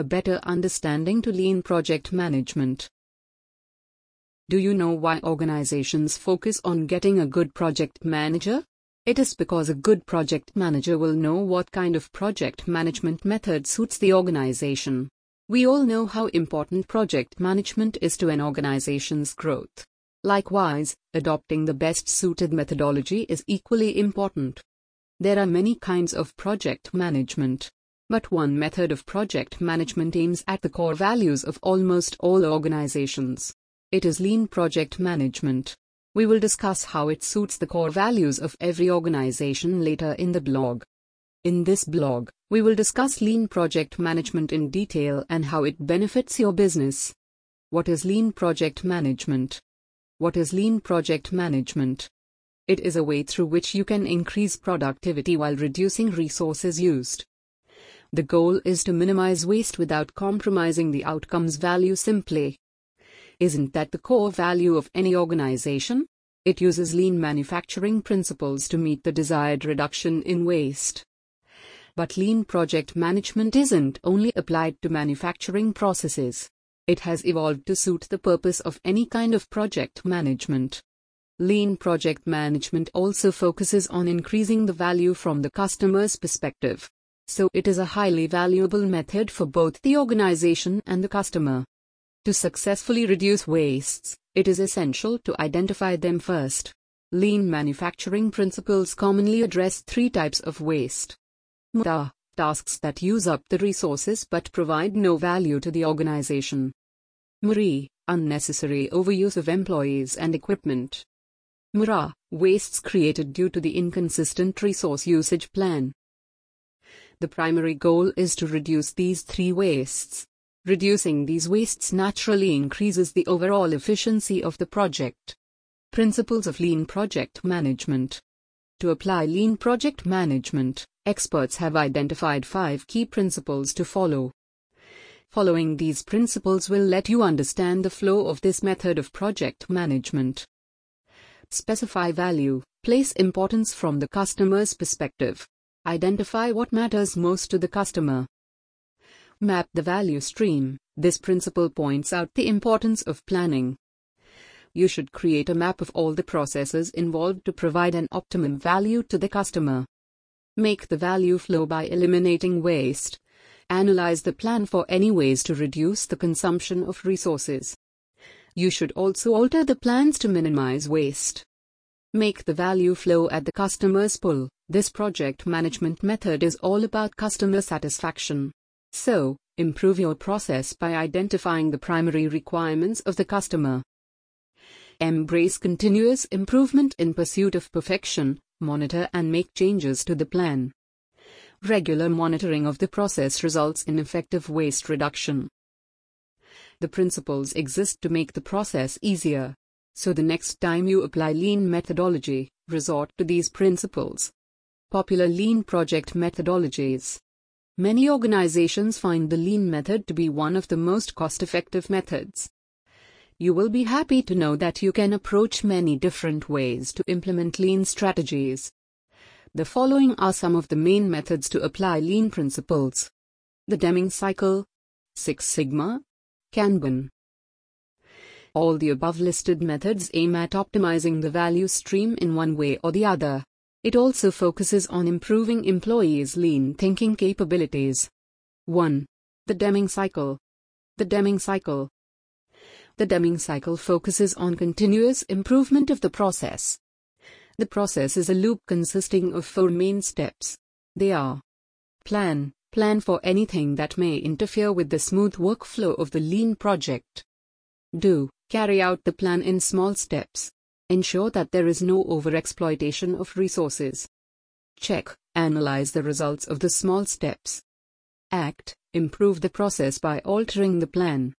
a better understanding to lean project management. Do you know why organizations focus on getting a good project manager? It is because a good project manager will know what kind of project management method suits the organization. We all know how important project management is to an organization's growth. Likewise, adopting the best suited methodology is equally important. There are many kinds of project management. But one method of project management aims at the core values of almost all organizations. It is lean project management. We will discuss how it suits the core values of every organization later in the blog. In this blog, we will discuss lean project management in detail and how it benefits your business. What is lean project management? What is lean project management? It is a way through which you can increase productivity while reducing resources used. The goal is to minimize waste without compromising the outcome's value simply. Isn't that the core value of any organization? It uses lean manufacturing principles to meet the desired reduction in waste. But lean project management isn't only applied to manufacturing processes. It has evolved to suit the purpose of any kind of project management. Lean project management also focuses on increasing the value from the customer's perspective. So it is a highly valuable method for both the organization and the customer. To successfully reduce wastes, it is essential to identify them first. Lean manufacturing principles commonly address three types of waste. MUDA, tasks that use up the resources but provide no value to the organization. MURI, unnecessary overuse of employees and equipment. MURA, wastes created due to the inconsistent resource usage plan. The primary goal is to reduce these three wastes. Reducing these wastes naturally increases the overall efficiency of the project. Principles of Lean Project Management To apply Lean Project Management, experts have identified five key principles to follow. Following these principles will let you understand the flow of this method of project management. Specify value, place importance from the customer's perspective. Identify what matters most to the customer. Map the value stream. This principle points out the importance of planning. You should create a map of all the processes involved to provide an optimum value to the customer. Make the value flow by eliminating waste, Analyze the plan for any ways to reduce the consumption of resources. You should also alter the plans to minimize waste. Make the value flow at the customer's pull. This project management method is all about customer satisfaction. So, improve your process by identifying the primary requirements of the customer. Embrace continuous improvement in pursuit of perfection, monitor and make changes to the plan. Regular monitoring of the process results in effective waste reduction. The principles exist to make the process easier. So the next time you apply lean methodology, resort to these principles. Popular lean project methodologies. Many organizations find the lean method to be one of the most cost effective methods. You will be happy to know that you can approach many different ways to implement lean strategies. The following are some of the main methods to apply lean principles. The Deming cycle, Six Sigma, Kanban. All the above listed methods aim at optimizing the value stream in one way or the other. It also focuses on improving employees' lean thinking capabilities. 1. The Deming cycle. The Deming cycle. The Deming cycle focuses on continuous improvement of the process. The process is a loop consisting of four main steps. They are Plan. Plan for anything that may interfere with the smooth workflow of the lean project. Do. Carry out the plan in small steps. Ensure that there is no overexploitation of resources. Check. Analyze the results of the small steps. Act. Improve the process by altering the plan.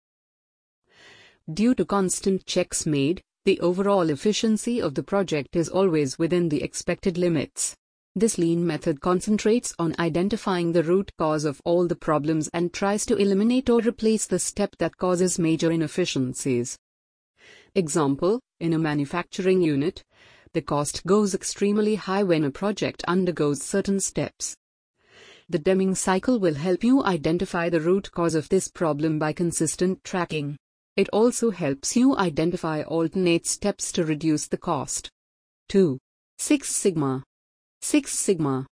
Due to constant checks made, the overall efficiency of the project is always within the expected limits. This lean method concentrates on identifying the root cause of all the problems and tries to eliminate or replace the step that causes major inefficiencies. Example In a manufacturing unit, the cost goes extremely high when a project undergoes certain steps. The Deming cycle will help you identify the root cause of this problem by consistent tracking. It also helps you identify alternate steps to reduce the cost. 2. Six Sigma. Six Sigma.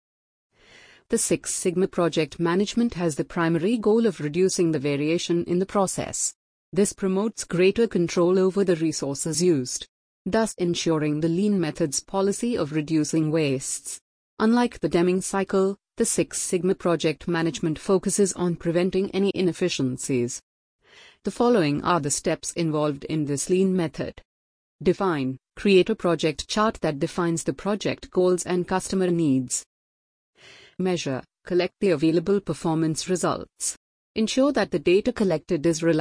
The Six Sigma project management has the primary goal of reducing the variation in the process. This promotes greater control over the resources used, thus ensuring the lean method's policy of reducing wastes. Unlike the Deming cycle, the Six Sigma project management focuses on preventing any inefficiencies. The following are the steps involved in this lean method. Define, create a project chart that defines the project goals and customer needs. Measure, collect the available performance results. Ensure that the data collected is reliable.